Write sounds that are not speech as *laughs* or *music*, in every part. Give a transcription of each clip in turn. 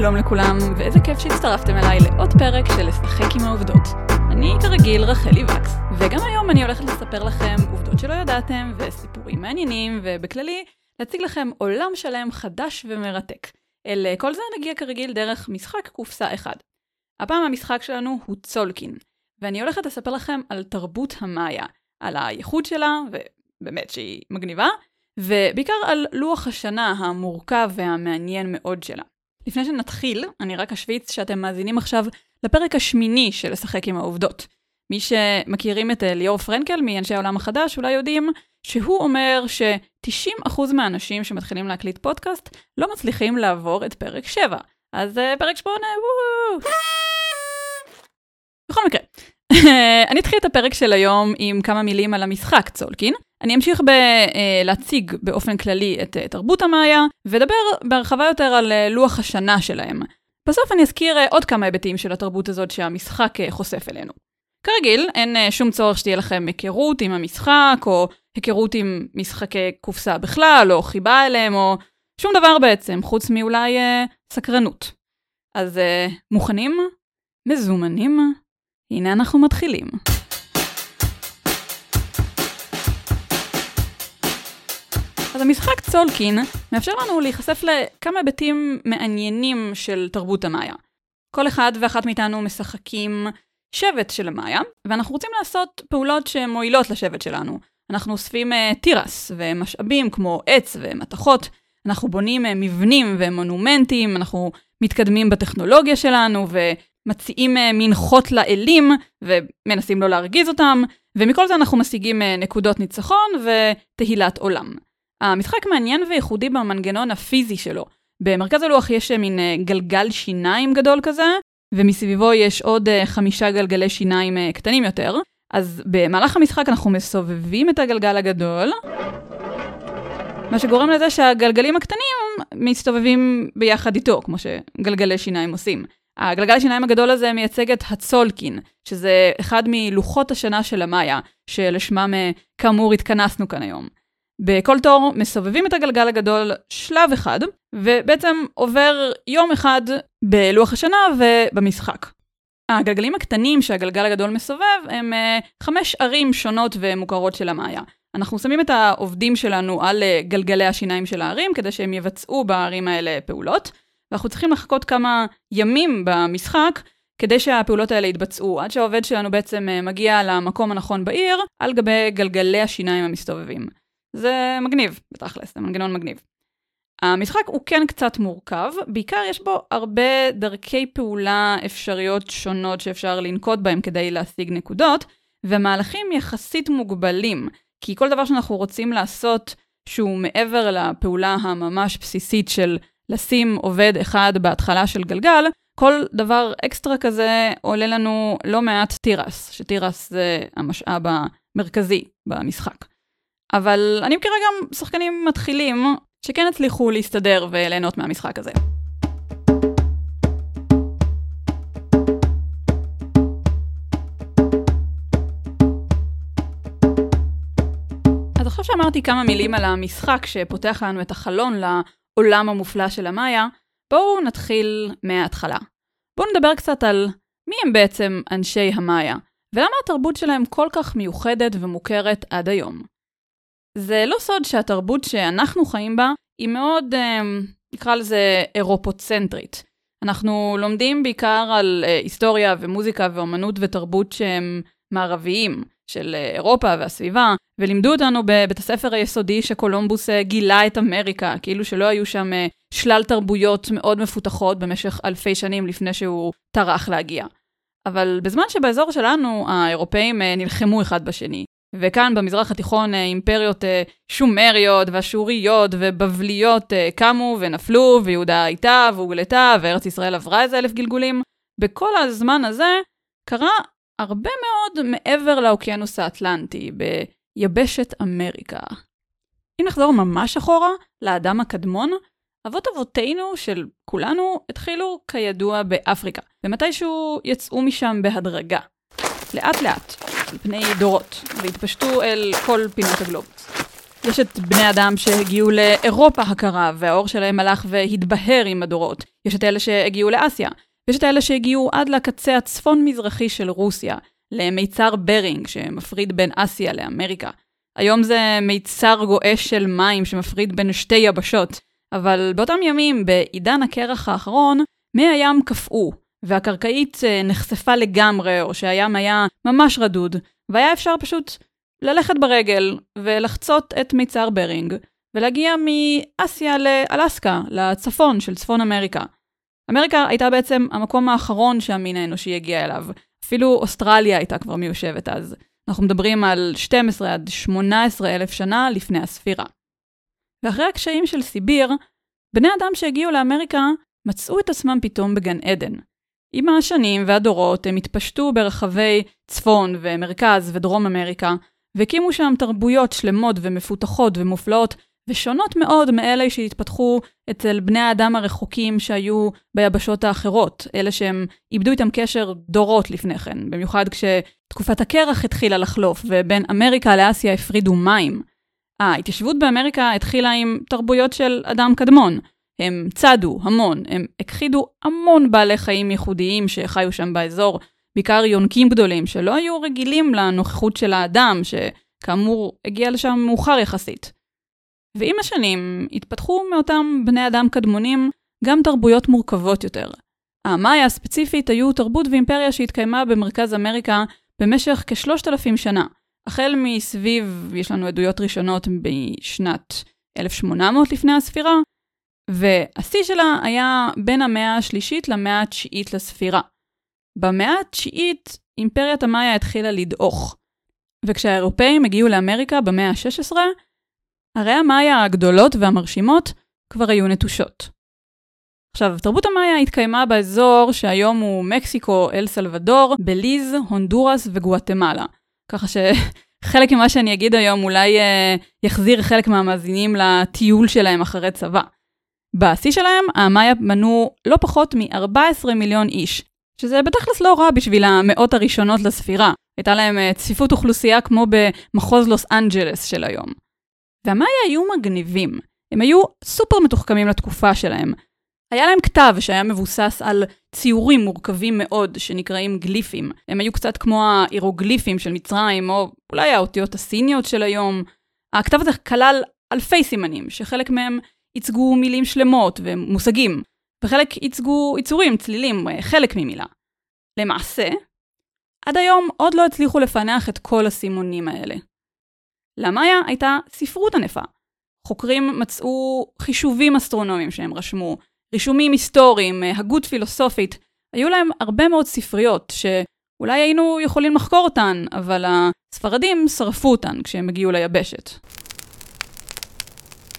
שלום לכולם, ואיזה כיף שהצטרפתם אליי לעוד פרק של לשחק עם העובדות. אני כרגיל רחלי וקס, וגם היום אני הולכת לספר לכם עובדות שלא ידעתם, וסיפורים מעניינים, ובכללי, להציג לכם עולם שלם חדש ומרתק. אל כל זה נגיע כרגיל דרך משחק קופסה אחד. הפעם המשחק שלנו הוא צולקין, ואני הולכת לספר לכם על תרבות המאיה, על הייחוד שלה, ובאמת שהיא מגניבה, ובעיקר על לוח השנה המורכב והמעניין מאוד שלה. לפני שנתחיל, אני רק אשוויץ שאתם מאזינים עכשיו לפרק השמיני של לשחק עם העובדות. מי שמכירים את אה, ליאור פרנקל מאנשי העולם החדש אולי יודעים שהוא אומר ש-90% מהאנשים שמתחילים להקליט פודקאסט לא מצליחים לעבור את פרק 7. אז uh, פרק 8, וואו! בכל מקרה, אני אתחיל את הפרק של היום עם כמה מילים על המשחק צולקין. אני אמשיך אה, באופן כללי את אה, תרבות המאיה, ודבר בהרחבה יותר על אה, לוח השנה שלהם. בסוף אני אזכיר עוד כמה היבטים של התרבות הזאת שהמשחק חושף אלינו. כרגיל, אין שום צורך שתהיה לכם היכרות עם המשחק, או היכרות עם משחקי קופסה בכלל, או חיבה אליהם, או שום דבר בעצם, חוץ מאולי אה, סקרנות. אז אה, מוכנים? מזומנים? הנה אנחנו מתחילים. אז המשחק צולקין מאפשר לנו להיחשף לכמה היבטים מעניינים של תרבות המאיה. כל אחד ואחת מאיתנו משחקים שבט של המאיה, ואנחנו רוצים לעשות פעולות שמועילות לשבט שלנו. אנחנו אוספים uh, תירס ומשאבים כמו עץ ומתכות, אנחנו בונים uh, מבנים ומונומנטים, אנחנו מתקדמים בטכנולוגיה שלנו ומציעים uh, מנחות לאלים ומנסים לא להרגיז אותם, ומכל זה אנחנו משיגים uh, נקודות ניצחון ותהילת עולם. המשחק מעניין וייחודי במנגנון הפיזי שלו. במרכז הלוח יש מין אה, גלגל שיניים גדול כזה, ומסביבו יש עוד אה, חמישה גלגלי שיניים אה, קטנים יותר. אז במהלך המשחק אנחנו מסובבים את הגלגל הגדול, מה שגורם לזה שהגלגלים הקטנים מסתובבים ביחד איתו, כמו שגלגלי שיניים עושים. הגלגל השיניים הגדול הזה מייצג את הצולקין, שזה אחד מלוחות השנה של המאיה, שלשמם כאמור התכנסנו כאן היום. בכל תור מסובבים את הגלגל הגדול שלב אחד, ובעצם עובר יום אחד בלוח השנה ובמשחק. הגלגלים הקטנים שהגלגל הגדול מסובב הם uh, חמש ערים שונות ומוכרות של המאיה. אנחנו שמים את העובדים שלנו על uh, גלגלי השיניים של הערים כדי שהם יבצעו בערים האלה פעולות, ואנחנו צריכים לחכות כמה ימים במשחק כדי שהפעולות האלה יתבצעו, עד שהעובד שלנו בעצם uh, מגיע למקום הנכון בעיר על גבי גלגלי השיניים המסתובבים. זה מגניב, בתכלס, זה מנגנון מגניב. המשחק הוא כן קצת מורכב, בעיקר יש בו הרבה דרכי פעולה אפשריות שונות שאפשר לנקוט בהם כדי להשיג נקודות, ומהלכים יחסית מוגבלים, כי כל דבר שאנחנו רוצים לעשות שהוא מעבר לפעולה הממש בסיסית של לשים עובד אחד בהתחלה של גלגל, כל דבר אקסטרה כזה עולה לנו לא מעט תירס, שתירס זה המשאב המרכזי במשחק. אבל אני מכירה גם שחקנים מתחילים שכן הצליחו להסתדר וליהנות מהמשחק הזה. אז עכשיו שאמרתי כמה מילים על המשחק שפותח לנו את החלון לעולם המופלא של המאיה, בואו נתחיל מההתחלה. בואו נדבר קצת על מי הם בעצם אנשי המאיה, ולמה התרבות שלהם כל כך מיוחדת ומוכרת עד היום. זה לא סוד שהתרבות שאנחנו חיים בה היא מאוד, אמ, נקרא לזה, אירופוצנטרית. אנחנו לומדים בעיקר על אה, היסטוריה ומוזיקה ואומנות ותרבות שהם מערביים, של אה, אירופה והסביבה, ולימדו אותנו בבית הספר היסודי שקולומבוס אה, גילה את אמריקה, כאילו שלא היו שם שלל תרבויות מאוד מפותחות במשך אלפי שנים לפני שהוא טרח להגיע. אבל בזמן שבאזור שלנו האירופאים נלחמו אחד בשני, וכאן במזרח התיכון אה, אימפריות אה, שומריות ואשוריות ובבליות אה, קמו ונפלו, ויהודה הייתה והוגלתה, וארץ ישראל עברה איזה אלף גלגולים. בכל הזמן הזה קרה הרבה מאוד מעבר לאוקיינוס האטלנטי, ביבשת אמריקה. אם נחזור ממש אחורה, לאדם הקדמון, אבות אבותינו של כולנו התחילו כידוע באפריקה, ומתישהו יצאו משם בהדרגה. לאט לאט, על פני דורות, והתפשטו אל כל פינות הגלובוס. יש את בני אדם שהגיעו לאירופה הקרה, והאור שלהם הלך והתבהר עם הדורות. יש את אלה שהגיעו לאסיה. ויש את אלה שהגיעו עד לקצה הצפון-מזרחי של רוסיה, למיצר ברינג, שמפריד בין אסיה לאמריקה. היום זה מיצר גועש של מים שמפריד בין שתי יבשות, אבל באותם ימים, בעידן הקרח האחרון, מי הים קפאו, והקרקעית אה, נחשפה לגמרי, או שהים היה ממש רדוד, והיה אפשר פשוט ללכת ברגל ולחצות את מיצר ברינג, ולהגיע מאסיה לאלסקה, לצפון של צפון אמריקה. אמריקה הייתה בעצם המקום האחרון שהמין האנושי הגיע אליו. אפילו אוסטרליה הייתה כבר מיושבת אז. אנחנו מדברים על 12 עד 18 אלף שנה לפני הספירה. ואחרי הקשיים של סיביר, בני אדם שהגיעו לאמריקה מצאו את עצמם פתאום בגן עדן. עם השנים והדורות הם התפשטו ברחבי צפון ומרכז ודרום אמריקה, והקימו שם תרבויות שלמות ומפותחות ומופלאות, ושונות מאוד מאלה שהתפתחו אצל בני האדם הרחוקים שהיו ביבשות האחרות, אלה שהם איבדו איתם קשר דורות לפני כן, במיוחד כשתקופת הקרח התחילה לחלוף, ובין אמריקה לאסיה הפרידו מים. ההתיישבות באמריקה התחילה עם תרבויות של אדם קדמון. הם צדו המון, הם הכחידו המון בעלי חיים ייחודיים שחיו שם באזור, בעיקר יונקים גדולים, שלא היו רגילים לנוכחות של האדם, שכאמור הגיע לשם מאוחר יחסית. ועם השנים התפתחו מאותם בני אדם קדמונים גם תרבויות מורכבות יותר. המאיה הספציפית היו תרבות ואימפריה שהתקיימה במרכז אמריקה במשך כשלושת אלפים שנה. החל מסביב, יש לנו עדויות ראשונות בשנת 1800 לפני הספירה, והשיא שלה היה בין המאה השלישית למאה התשיעית לספירה. במאה התשיעית אימפריית המאיה התחילה לדעוך, וכשהאירופאים הגיעו לאמריקה במאה ה-16, ערי המאיה הגדולות והמרשימות כבר היו נטושות. עכשיו, תרבות המאיה התקיימה באזור שהיום הוא מקסיקו, אל סלבדור, בליז, הונדורס וגואטמלה. ככה שחלק ממה שאני אגיד היום אולי אה, יחזיר חלק מהמאזינים לטיול שלהם אחרי צבא. בשיא שלהם, המאיה מנו לא פחות מ-14 מיליון איש, שזה בתכלס לא רע בשביל המאות הראשונות לספירה. הייתה להם אה, צפיפות אוכלוסייה כמו במחוז לוס אנג'לס של היום. והמאיה היו מגניבים. הם היו סופר מתוחכמים לתקופה שלהם. היה להם כתב שהיה מבוסס על ציורים מורכבים מאוד שנקראים גליפים. הם היו קצת כמו האירוגליפים של מצרים, או אולי האותיות הסיניות של היום. הכתב הזה כלל אלפי סימנים, שחלק מהם ייצגו מילים שלמות ומושגים, וחלק ייצגו יצורים, צלילים, חלק ממילה. למעשה, עד היום עוד לא הצליחו לפענח את כל הסימונים האלה. למאיה הייתה ספרות ענפה. חוקרים מצאו חישובים אסטרונומיים שהם רשמו, רישומים היסטוריים, הגות פילוסופית. היו להם הרבה מאוד ספריות שאולי היינו יכולים לחקור אותן, אבל הספרדים שרפו אותן כשהם הגיעו ליבשת.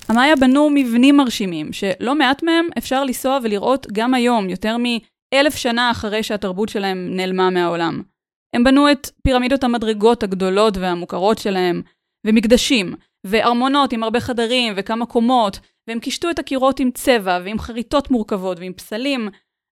המאיה בנו מבנים מרשימים, שלא מעט מהם אפשר לנסוע ולראות גם היום, יותר מאלף שנה אחרי שהתרבות שלהם נעלמה מהעולם. הם בנו את פירמידות המדרגות הגדולות והמוכרות שלהם, ומקדשים, וארמונות עם הרבה חדרים וכמה קומות, והם קישטו את הקירות עם צבע ועם חריטות מורכבות ועם פסלים.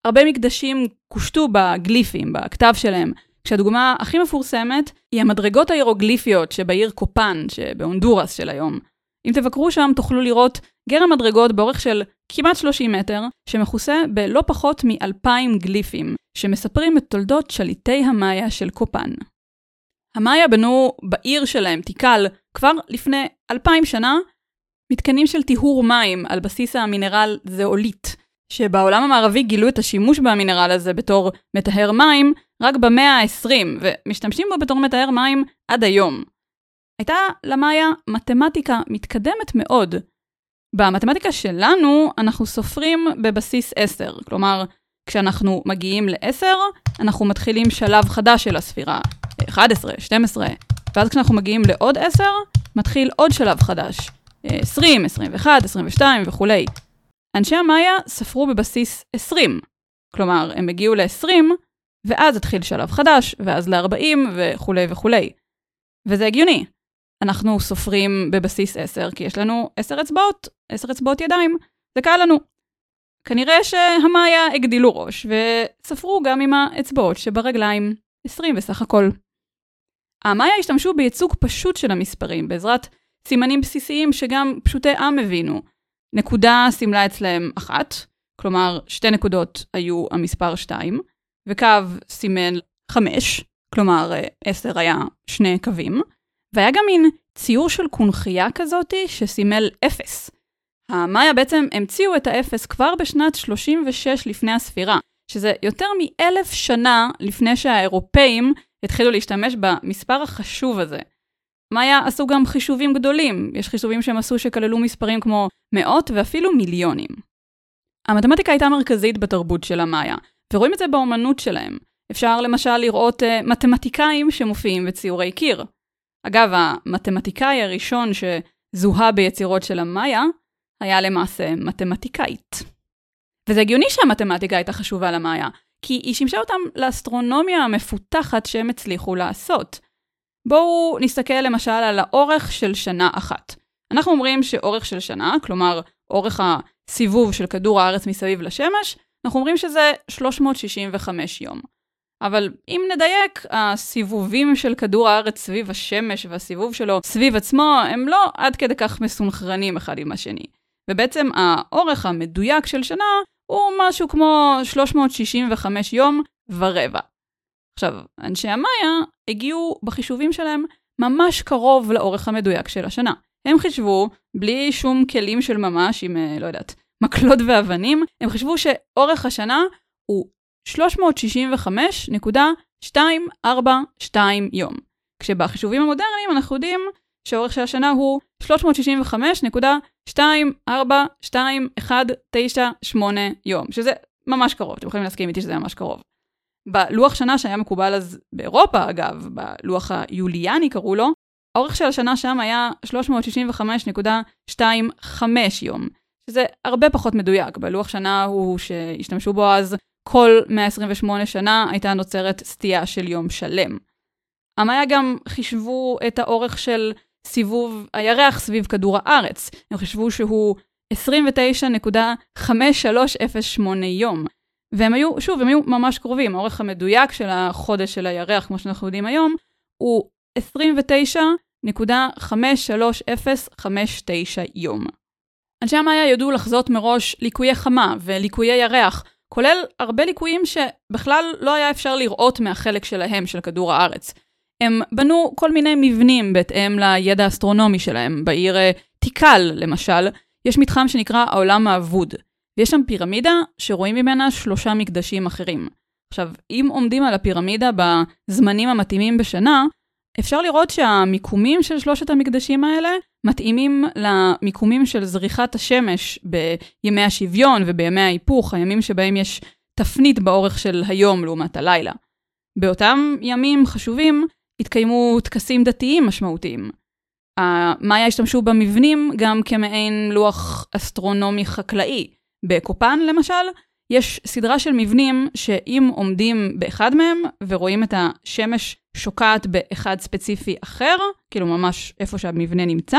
הרבה מקדשים קושטו בגליפים, בכתב שלהם, כשהדוגמה הכי מפורסמת היא המדרגות ההירוגליפיות שבעיר קופן, שבהונדורס של היום. אם תבקרו שם תוכלו לראות גרם מדרגות באורך של כמעט 30 מטר, שמכוסה בלא פחות מ-2,000 גליפים, שמספרים את תולדות שליטי המאיה של קופן. המאיה בנו בעיר שלהם, תיקל, כבר לפני אלפיים שנה, מתקנים של טיהור מים על בסיס המינרל זאולית, שבעולם המערבי גילו את השימוש במינרל הזה בתור מטהר מים רק במאה ה-20, ומשתמשים בו בתור מטהר מים עד היום. הייתה למאיה מתמטיקה מתקדמת מאוד. במתמטיקה שלנו אנחנו סופרים בבסיס 10, כלומר, כשאנחנו מגיעים ל-10, אנחנו מתחילים שלב חדש של הספירה, 11, 12, ואז כשאנחנו מגיעים לעוד 10, מתחיל עוד שלב חדש, 20, 21, 22 וכולי. אנשי המאיה ספרו בבסיס 20, כלומר, הם הגיעו ל-20, ואז התחיל שלב חדש, ואז ל-40 וכולי וכולי. וזה הגיוני. אנחנו סופרים בבסיס 10, כי יש לנו 10 אצבעות, 10 אצבעות ידיים, זה קל לנו. כנראה שהמאיה הגדילו ראש, וספרו גם עם האצבעות שברגליים, 20 בסך הכל. המאיה השתמשו בייצוג פשוט של המספרים בעזרת סימנים בסיסיים שגם פשוטי עם הבינו. נקודה סימלה אצלהם אחת, כלומר שתי נקודות היו המספר 2, וקו סימן 5, כלומר 10 היה שני קווים, והיה גם מין ציור של קונכייה כזאתי שסימל 0. המאיה בעצם המציאו את האפס כבר בשנת 36 לפני הספירה, שזה יותר מאלף שנה לפני שהאירופאים התחילו להשתמש במספר החשוב הזה. מאיה עשו גם חישובים גדולים, יש חישובים שהם עשו שכללו מספרים כמו מאות ואפילו מיליונים. המתמטיקה הייתה מרכזית בתרבות של המאיה, ורואים את זה באומנות שלהם. אפשר למשל לראות uh, מתמטיקאים שמופיעים בציורי קיר. אגב, המתמטיקאי הראשון שזוהה ביצירות של המאיה היה למעשה מתמטיקאית. וזה הגיוני שהמתמטיקה הייתה חשובה למאיה, כי היא שימשה אותם לאסטרונומיה המפותחת שהם הצליחו לעשות. בואו נסתכל למשל על האורך של שנה אחת. אנחנו אומרים שאורך של שנה, כלומר אורך הסיבוב של כדור הארץ מסביב לשמש, אנחנו אומרים שזה 365 יום. אבל אם נדייק, הסיבובים של כדור הארץ סביב השמש והסיבוב שלו סביב עצמו, הם לא עד כדי כך מסונכרנים אחד עם השני. ובעצם האורך המדויק של שנה הוא משהו כמו 365 יום ורבע. עכשיו, אנשי המאיה הגיעו בחישובים שלהם ממש קרוב לאורך המדויק של השנה. הם חישבו, בלי שום כלים של ממש, עם, אה, לא יודעת, מקלות ואבנים, הם חישבו שאורך השנה הוא 365.242 יום. כשבחישובים המודרניים אנחנו יודעים שהאורך של השנה הוא 365.2421998 יום, שזה ממש קרוב, אתם יכולים להסכים איתי שזה ממש קרוב. בלוח שנה שהיה מקובל אז באירופה, אגב, בלוח היוליאני קראו לו, האורך של השנה שם היה 365.25 יום, שזה הרבה פחות מדויק. בלוח שנה הוא שהשתמשו בו אז, כל 128 שנה הייתה נוצרת סטייה של יום שלם. המאיה גם חישבו את האורך של סיבוב הירח סביב כדור הארץ. הם חשבו שהוא 29.5308 יום. והם היו, שוב, הם היו ממש קרובים. האורך המדויק של החודש של הירח, כמו שאנחנו יודעים היום, הוא 29.530559 יום. אנשי המאיה ידעו לחזות מראש ליקויי חמה וליקויי ירח, כולל הרבה ליקויים שבכלל לא היה אפשר לראות מהחלק שלהם, של כדור הארץ. הם בנו כל מיני מבנים בהתאם לידע האסטרונומי שלהם. בעיר אה, תיקל, למשל, יש מתחם שנקרא העולם האבוד, ויש שם פירמידה שרואים ממנה שלושה מקדשים אחרים. עכשיו, אם עומדים על הפירמידה בזמנים המתאימים בשנה, אפשר לראות שהמיקומים של שלושת המקדשים האלה מתאימים למיקומים של זריחת השמש בימי השוויון ובימי ההיפוך, הימים שבהם יש תפנית באורך של היום לעומת הלילה. באותם ימים חשובים התקיימו טקסים דתיים משמעותיים. המאיה השתמשו במבנים גם כמעין לוח אסטרונומי חקלאי. בקופן, למשל, יש סדרה של מבנים שאם עומדים באחד מהם ורואים את השמש שוקעת באחד ספציפי אחר, כאילו ממש איפה שהמבנה נמצא,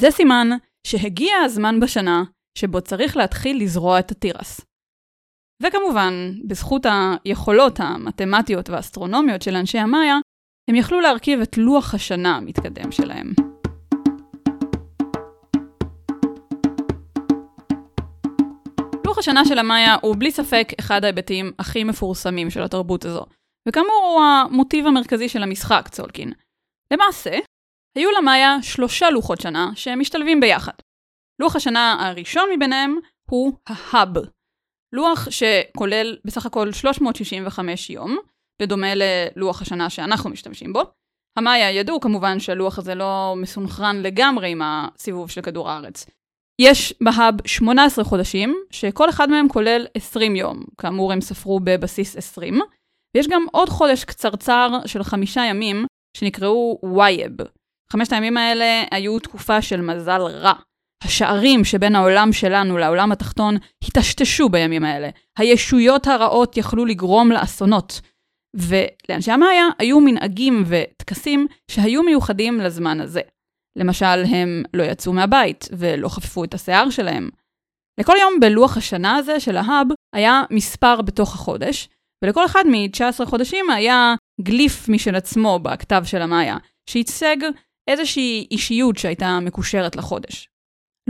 זה סימן שהגיע הזמן בשנה שבו צריך להתחיל לזרוע את התירס. וכמובן, בזכות היכולות המתמטיות והאסטרונומיות של אנשי המאיה, הם יכלו להרכיב את לוח השנה המתקדם שלהם. לוח השנה של המאיה הוא בלי ספק אחד ההיבטים הכי מפורסמים של התרבות הזו, וכאמור הוא המוטיב המרכזי של המשחק צולקין. למעשה, היו למאיה שלושה לוחות שנה שהם משתלבים ביחד. לוח השנה הראשון מביניהם הוא ההאב, לוח שכולל בסך הכל 365 יום, בדומה ללוח השנה שאנחנו משתמשים בו. המאיה ידעו כמובן שהלוח הזה לא מסונכרן לגמרי עם הסיבוב של כדור הארץ. יש בהאב 18 חודשים, שכל אחד מהם כולל 20 יום, כאמור הם ספרו בבסיס 20, ויש גם עוד חודש קצרצר של חמישה ימים, שנקראו וייב. חמשת הימים האלה היו תקופה של מזל רע. השערים שבין העולם שלנו לעולם התחתון היטשטשו בימים האלה. הישויות הרעות יכלו לגרום לאסונות. ולאנשי המאיה היו מנהגים וטקסים שהיו מיוחדים לזמן הזה. למשל, הם לא יצאו מהבית ולא חפפו את השיער שלהם. לכל יום בלוח השנה הזה של ההאב היה מספר בתוך החודש, ולכל אחד מ-19 חודשים היה גליף משל עצמו בכתב של המאיה, שייצג איזושהי אישיות שהייתה מקושרת לחודש.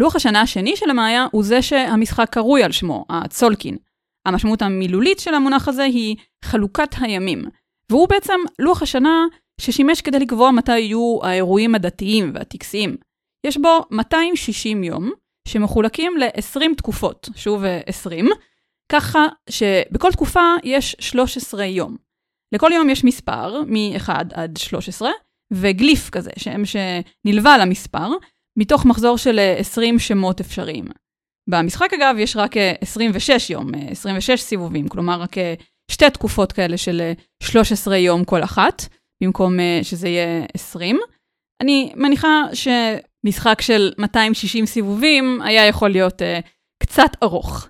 לוח השנה השני של המאיה הוא זה שהמשחק קרוי על שמו, הצולקין. המשמעות המילולית של המונח הזה היא חלוקת הימים, והוא בעצם לוח השנה ששימש כדי לקבוע מתי יהיו האירועים הדתיים והטקסיים. יש בו 260 יום, שמחולקים ל-20 תקופות, שוב 20, ככה שבכל תקופה יש 13 יום. לכל יום יש מספר, מ-1 עד 13, וגליף כזה, שם שנלווה למספר, מתוך מחזור של 20 שמות אפשריים. במשחק אגב יש רק 26 יום, 26 סיבובים, כלומר רק שתי תקופות כאלה של 13 יום כל אחת, במקום שזה יהיה 20. אני מניחה שמשחק של 260 סיבובים היה יכול להיות uh, קצת ארוך.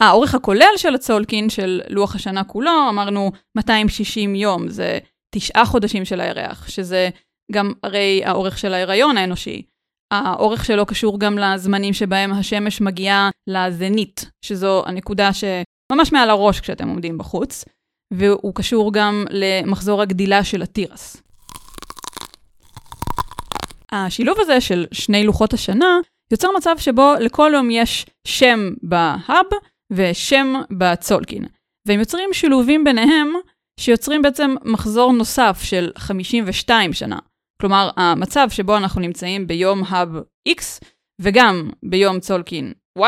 האורך הכולל של הצולקין, של לוח השנה כולו, אמרנו 260 יום, זה תשעה חודשים של הירח, שזה גם הרי האורך של ההיריון האנושי. האורך שלו קשור גם לזמנים שבהם השמש מגיעה לזנית, שזו הנקודה שממש מעל הראש כשאתם עומדים בחוץ, והוא קשור גם למחזור הגדילה של התירס. השילוב הזה של שני לוחות השנה יוצר מצב שבו לכל יום יש שם בהאב ושם בצולקין. והם יוצרים שילובים ביניהם שיוצרים בעצם מחזור נוסף של 52 שנה. כלומר, המצב שבו אנחנו נמצאים ביום האב X וגם ביום צולקין Y,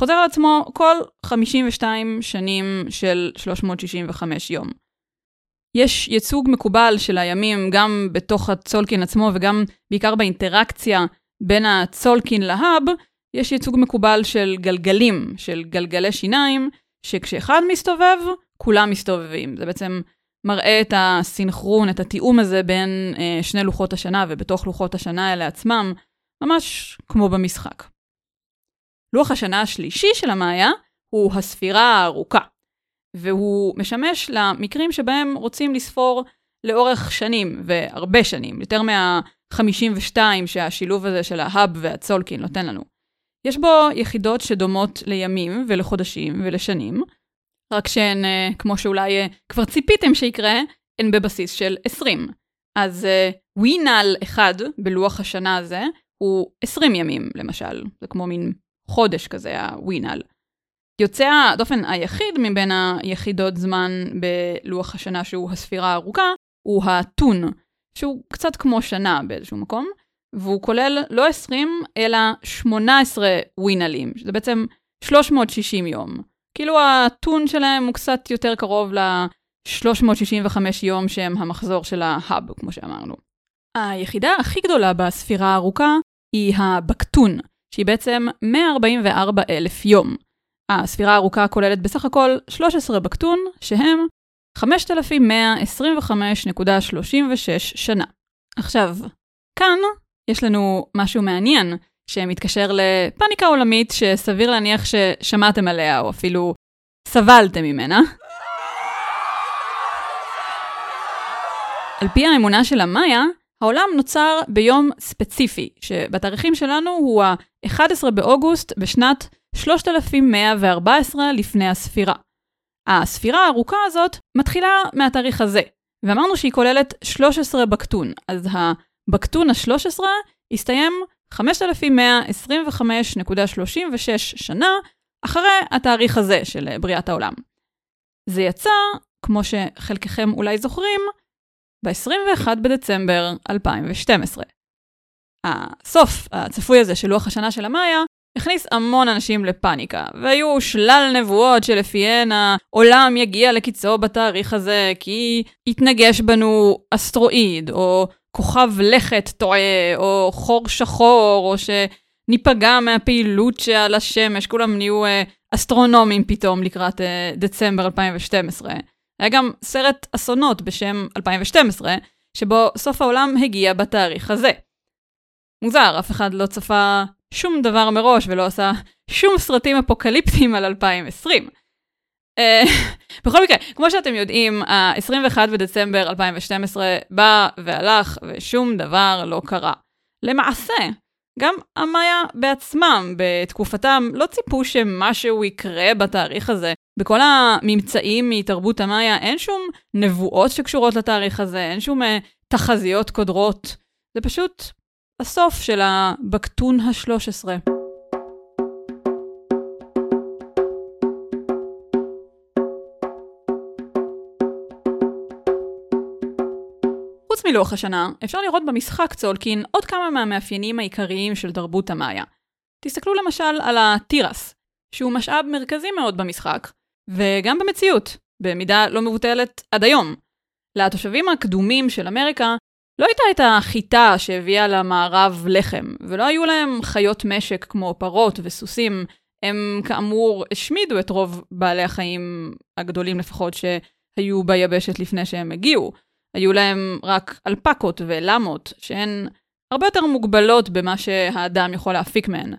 חוזר על עצמו כל 52 שנים של 365 יום. יש ייצוג מקובל של הימים גם בתוך הצולקין עצמו וגם בעיקר באינטראקציה בין הצולקין להאב, יש ייצוג מקובל של גלגלים, של גלגלי שיניים, שכשאחד מסתובב, כולם מסתובבים. זה בעצם מראה את הסינכרון, את התיאום הזה בין אה, שני לוחות השנה ובתוך לוחות השנה האלה עצמם, ממש כמו במשחק. לוח השנה השלישי של המאיה הוא הספירה הארוכה. והוא משמש למקרים שבהם רוצים לספור לאורך שנים, והרבה שנים, יותר מה-52 שהשילוב הזה של ההאב והצולקין נותן לנו. יש בו יחידות שדומות לימים ולחודשים ולשנים, רק שהן, אה, כמו שאולי אה, כבר ציפיתם שיקרה, הן בבסיס של 20. אז ווינל uh, אחד בלוח השנה הזה הוא 20 ימים, למשל. זה כמו מין חודש כזה, הווינל. יוצא הדופן היחיד מבין היחידות זמן בלוח השנה שהוא הספירה הארוכה, הוא האתון, שהוא קצת כמו שנה באיזשהו מקום, והוא כולל לא 20, אלא 18 ווינלים, שזה בעצם 360 יום. כאילו האתון שלהם הוא קצת יותר קרוב ל-365 יום שהם המחזור של ההאב, כמו שאמרנו. היחידה הכי גדולה בספירה הארוכה היא הבקטון, שהיא בעצם 144 אלף יום. הספירה הארוכה כוללת בסך הכל 13 בקטון, שהם 5,125.36 שנה. עכשיו, כאן יש לנו משהו מעניין שמתקשר לפאניקה עולמית שסביר להניח ששמעתם עליה, או אפילו סבלתם ממנה. על פי האמונה של המאיה, העולם נוצר ביום ספציפי, שבתאריכים שלנו הוא ה-11 באוגוסט בשנת 3,114 לפני הספירה. הספירה הארוכה הזאת מתחילה מהתאריך הזה, ואמרנו שהיא כוללת 13 בקטון, אז הבקטון ה-13 הסתיים 5,125.36 שנה אחרי התאריך הזה של בריאת העולם. זה יצא, כמו שחלקכם אולי זוכרים, ב-21 בדצמבר 2012. הסוף הצפוי הזה של לוח השנה של המאיה הכניס המון אנשים לפאניקה, והיו שלל נבואות שלפיהן העולם יגיע לקיצו בתאריך הזה, כי יתנגש בנו אסטרואיד, או כוכב לכת טועה, או חור שחור, או שניפגע מהפעילות שעל השמש, כולם נהיו אה, אסטרונומים פתאום לקראת אה, דצמבר 2012. היה גם סרט אסונות בשם 2012, שבו סוף העולם הגיע בתאריך הזה. מוזר, אף אחד לא צפה שום דבר מראש ולא עשה שום סרטים אפוקליפטיים על 2020. אה, *laughs* בכל מקרה, כמו שאתם יודעים, ה-21 בדצמבר 2012 בא והלך ושום דבר לא קרה. למעשה, גם המאיה בעצמם, בתקופתם, לא ציפו שמשהו יקרה בתאריך הזה. בכל הממצאים מתרבות המאיה אין שום נבואות שקשורות לתאריך הזה, אין שום uh, תחזיות קודרות. זה פשוט הסוף של הבקטון ה-13. חוץ מלוח השנה, אפשר לראות במשחק צולקין עוד כמה מהמאפיינים העיקריים של תרבות המאיה. תסתכלו למשל על התירס, שהוא משאב מרכזי מאוד במשחק, וגם במציאות, במידה לא מבוטלת עד היום. לתושבים הקדומים של אמריקה לא הייתה את החיטה שהביאה למערב לחם, ולא היו להם חיות משק כמו פרות וסוסים. הם כאמור השמידו את רוב בעלי החיים הגדולים לפחות שהיו ביבשת לפני שהם הגיעו. היו להם רק אלפקות ולמות, שהן הרבה יותר מוגבלות במה שהאדם יכול להפיק מהן.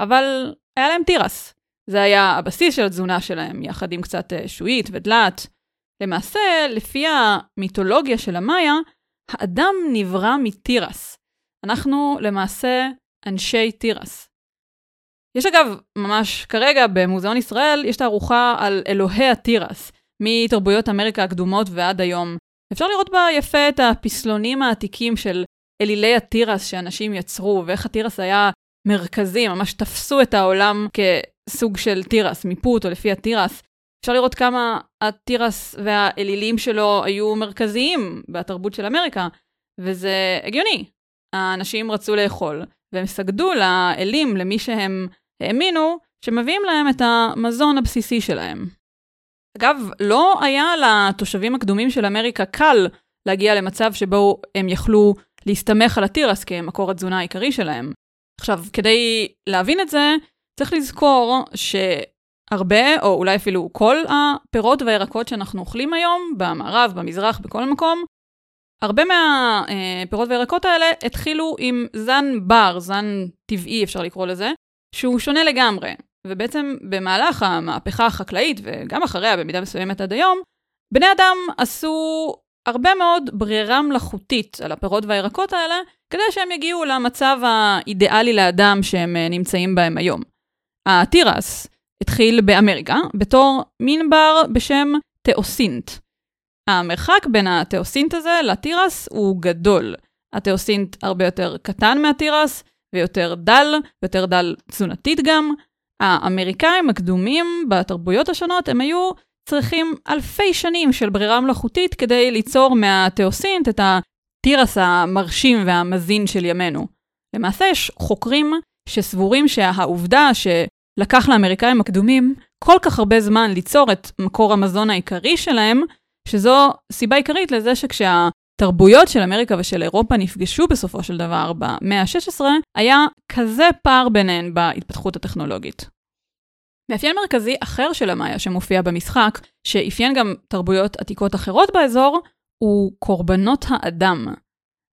אבל היה להם תירס. זה היה הבסיס של התזונה שלהם, יחד עם קצת אה, שועית ודלת. למעשה, לפי המיתולוגיה של המאיה, האדם נברא מתירס. אנחנו למעשה אנשי תירס. יש אגב, ממש כרגע במוזיאון ישראל, יש תערוכה על אלוהי התירס, מתרבויות אמריקה הקדומות ועד היום. אפשר לראות בה יפה את הפסלונים העתיקים של אלילי התירס שאנשים יצרו, ואיך התירס היה מרכזי, ממש תפסו את העולם כסוג של תירס, מיפו אותו לפי התירס. אפשר לראות כמה התירס והאלילים שלו היו מרכזיים בתרבות של אמריקה, וזה הגיוני. האנשים רצו לאכול, והם סגדו לאלים, למי שהם האמינו, שמביאים להם את המזון הבסיסי שלהם. אגב, לא היה לתושבים הקדומים של אמריקה קל להגיע למצב שבו הם יכלו להסתמך על התירס כמקור התזונה העיקרי שלהם. עכשיו, כדי להבין את זה, צריך לזכור שהרבה, או אולי אפילו כל הפירות והירקות שאנחנו אוכלים היום, במערב, במזרח, בכל מקום, הרבה מהפירות והירקות האלה התחילו עם זן בר, זן טבעי אפשר לקרוא לזה, שהוא שונה לגמרי. ובעצם במהלך המהפכה החקלאית, וגם אחריה במידה מסוימת עד היום, בני אדם עשו הרבה מאוד ברירה מלאכותית על הפירות והירקות האלה, כדי שהם יגיעו למצב האידיאלי לאדם שהם אה, נמצאים בהם היום. התירס התחיל באמריקה בתור מין בר בשם תאוסינט. המרחק בין התאוסינט הזה לתירס הוא גדול. התאוסינט הרבה יותר קטן מהתירס, ויותר דל, ויותר דל תזונתית גם. האמריקאים הקדומים בתרבויות השונות, הם היו צריכים אלפי שנים של ברירה מלאכותית כדי ליצור מהתאוסינט את התירס המרשים והמזין של ימינו. למעשה יש חוקרים שסבורים שהעובדה שלקח לאמריקאים הקדומים כל כך הרבה זמן ליצור את מקור המזון העיקרי שלהם, שזו סיבה עיקרית לזה שכשהתרבויות של אמריקה ושל אירופה נפגשו בסופו של דבר במאה ה-16, היה כזה פער ביניהן בהתפתחות הטכנולוגית. מאפיין מרכזי אחר של המאיה שמופיע במשחק, שאפיין גם תרבויות עתיקות אחרות באזור, הוא קורבנות האדם.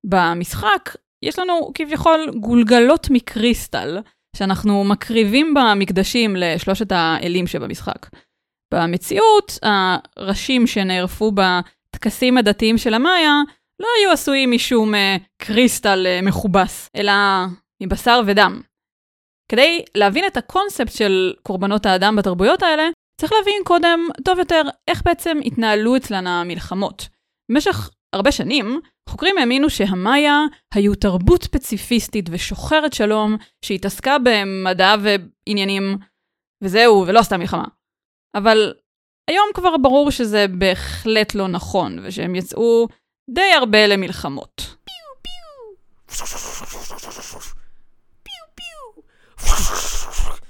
במשחק יש לנו כביכול גולגלות מקריסטל, שאנחנו מקריבים במקדשים לשלושת האלים שבמשחק. במציאות, הראשים שנערפו בטקסים הדתיים של המאיה לא היו עשויים משום uh, קריסטל uh, מכובס, אלא מבשר ודם. כדי להבין את הקונספט של קורבנות האדם בתרבויות האלה, צריך להבין קודם, טוב יותר, איך בעצם התנהלו אצלן המלחמות. במשך הרבה שנים, חוקרים האמינו שהמאיה היו תרבות פציפיסטית ושוחרת שלום, שהתעסקה במדע ועניינים, וזהו, ולא עשתה מלחמה. אבל היום כבר ברור שזה בהחלט לא נכון, ושהם יצאו די הרבה למלחמות.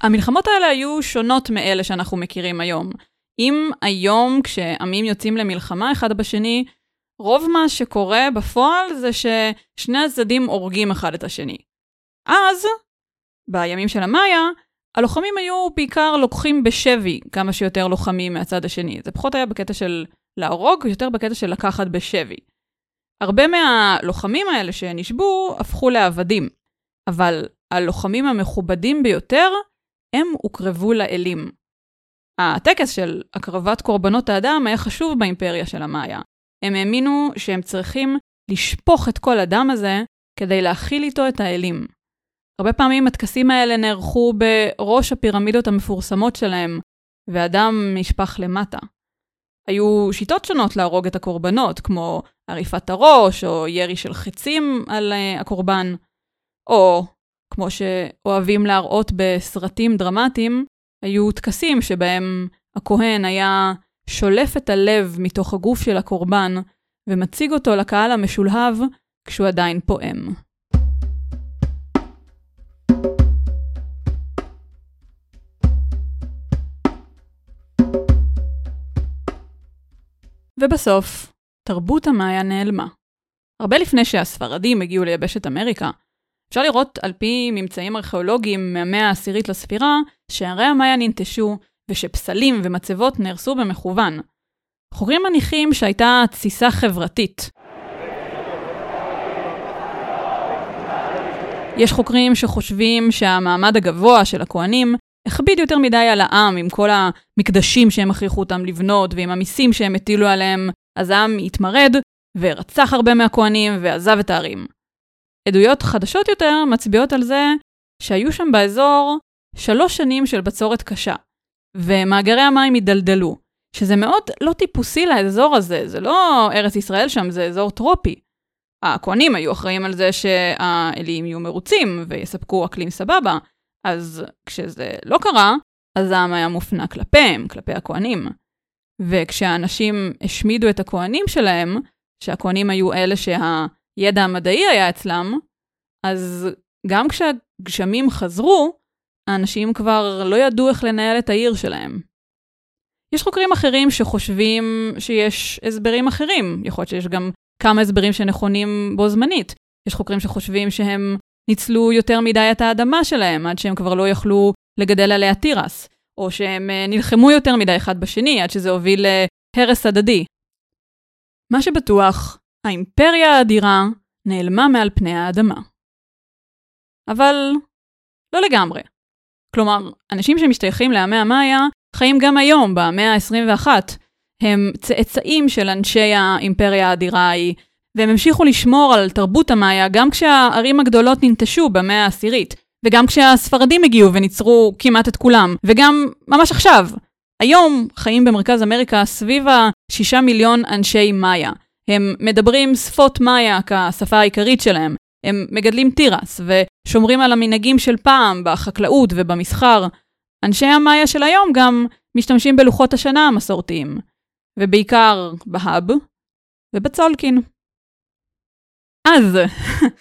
המלחמות האלה היו שונות מאלה שאנחנו מכירים היום. אם היום כשעמים יוצאים למלחמה אחד בשני, רוב מה שקורה בפועל זה ששני הצדדים הורגים אחד את השני. אז, בימים של המאיה, הלוחמים היו בעיקר לוקחים בשבי כמה שיותר לוחמים מהצד השני. זה פחות היה בקטע של להרוג, יותר בקטע של לקחת בשבי. הרבה מהלוחמים האלה שנשבו הפכו לעבדים, אבל הלוחמים המכובדים ביותר, הם הוקרבו לאלים. הטקס של הקרבת קורבנות האדם היה חשוב באימפריה של המאיה. הם האמינו שהם צריכים לשפוך את כל הדם הזה כדי להכיל איתו את האלים. הרבה פעמים הטקסים האלה נערכו בראש הפירמידות המפורסמות שלהם, והדם נשפך למטה. היו שיטות שונות להרוג את הקורבנות, כמו עריפת הראש, או ירי של חצים על uh, הקורבן, או, כמו שאוהבים להראות בסרטים דרמטיים, היו טקסים שבהם הכהן היה שולף את הלב מתוך הגוף של הקורבן ומציג אותו לקהל המשולהב כשהוא עדיין פועם. ובסוף, תרבות המאיה נעלמה. הרבה לפני שהספרדים הגיעו ליבשת אמריקה, אפשר לראות על פי ממצאים ארכיאולוגיים מהמאה העשירית לספירה, שערי המאיה ננטשו ושפסלים ומצבות נהרסו במכוון. חוקרים מניחים שהייתה תסיסה חברתית. יש חוקרים שחושבים שהמעמד הגבוה של הכוהנים הכביד יותר מדי על העם עם כל המקדשים שהם הכריחו אותם לבנות ועם המיסים שהם הטילו עליהם, אז העם התמרד ורצח הרבה מהכוהנים ועזב את הערים. עדויות חדשות יותר מצביעות על זה שהיו שם באזור שלוש שנים של בצורת קשה, ומאגרי המים הידלדלו, שזה מאוד לא טיפוסי לאזור הזה, זה לא ארץ ישראל שם, זה אזור טרופי. הכוהנים היו אחראים על זה שהאלים יהיו מרוצים ויספקו אקלים סבבה, אז כשזה לא קרה, הזעם היה מופנה כלפיהם, כלפי הכוהנים. וכשהאנשים השמידו את הכוהנים שלהם, שהכוהנים היו אלה שהידע המדעי היה אצלם, אז גם כשהגשמים חזרו, האנשים כבר לא ידעו איך לנהל את העיר שלהם. יש חוקרים אחרים שחושבים שיש הסברים אחרים, יכול להיות שיש גם כמה הסברים שנכונים בו זמנית. יש חוקרים שחושבים שהם ניצלו יותר מדי את האדמה שלהם, עד שהם כבר לא יכלו לגדל עליה תירס, או שהם אה, נלחמו יותר מדי אחד בשני, עד שזה הוביל להרס הדדי. מה שבטוח, האימפריה האדירה נעלמה מעל פני האדמה. אבל לא לגמרי. כלומר, אנשים שמשתייכים לעמי המאיה חיים גם היום, במאה ה-21. הם צאצאים של אנשי האימפריה האדירה ההיא, והם המשיכו לשמור על תרבות המאיה גם כשהערים הגדולות ננטשו במאה העשירית, וגם כשהספרדים הגיעו וניצרו כמעט את כולם, וגם ממש עכשיו. היום חיים במרכז אמריקה סביב ה-6 מיליון אנשי מאיה. הם מדברים שפות מאיה כשפה העיקרית שלהם. הם מגדלים תירס ושומרים על המנהגים של פעם בחקלאות ובמסחר. אנשי המאיה של היום גם משתמשים בלוחות השנה המסורתיים, ובעיקר בהאב ובצולקין. אז,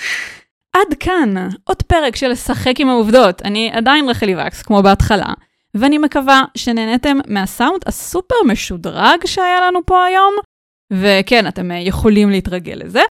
*laughs* עד כאן עוד פרק של לשחק עם העובדות. אני עדיין רחלי וקס, כמו בהתחלה, ואני מקווה שנהניתם מהסאונד הסופר משודרג שהיה לנו פה היום, וכן, אתם יכולים להתרגל לזה.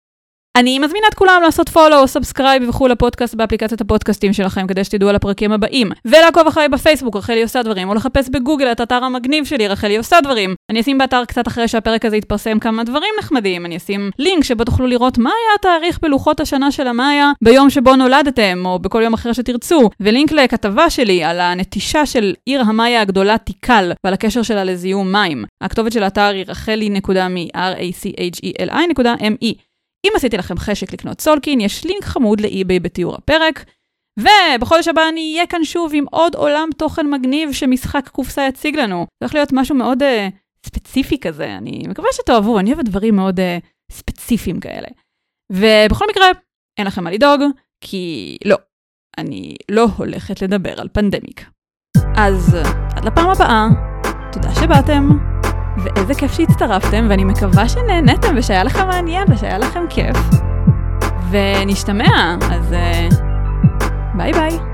אני מזמינה את כולם לעשות follow, subscribe וכו' לפודקאסט באפליקציית הפודקאסטים שלכם כדי שתדעו על הפרקים הבאים. ולעקוב אחריי בפייסבוק, רחלי עושה דברים, או לחפש בגוגל את האתר המגניב שלי, רחלי עושה דברים. אני אשים באתר קצת אחרי שהפרק הזה יתפרסם כמה דברים נחמדים. אני אשים לינק שבו תוכלו לראות מה היה התאריך בלוחות השנה של המאיה ביום שבו נולדתם, או בכל יום אחר שתרצו. ולינק לכתבה שלי על הנטישה של עיר המאיה הגדולה תיקל, ועל הקשר שלה לזיהום מים. הכתובת של האתר היא רחלי.מי r-a-c-h-e-l-i.me. אם עשיתי לכם חשק לקנות סולקין, יש לינק חמוד לאי-ביי בתיאור הפרק. ובחודש הבא אני אהיה כאן שוב עם עוד עולם תוכן מגניב שמשחק קופסה יציג לנו. זה הולך להיות משהו מאוד uh, ספציפי כזה, אני מקווה שתאהבו, אני אוהבת דברים מאוד uh, ספציפיים כאלה. ובכל מקרה, אין לכם מה לדאוג, כי לא, אני לא הולכת לדבר על פנדמיק. אז עד לפעם הבאה, תודה שבאתם. ואיזה כיף שהצטרפתם, ואני מקווה שנהנתם ושהיה לכם מעניין ושהיה לכם כיף. ונשתמע, אז uh, ביי ביי.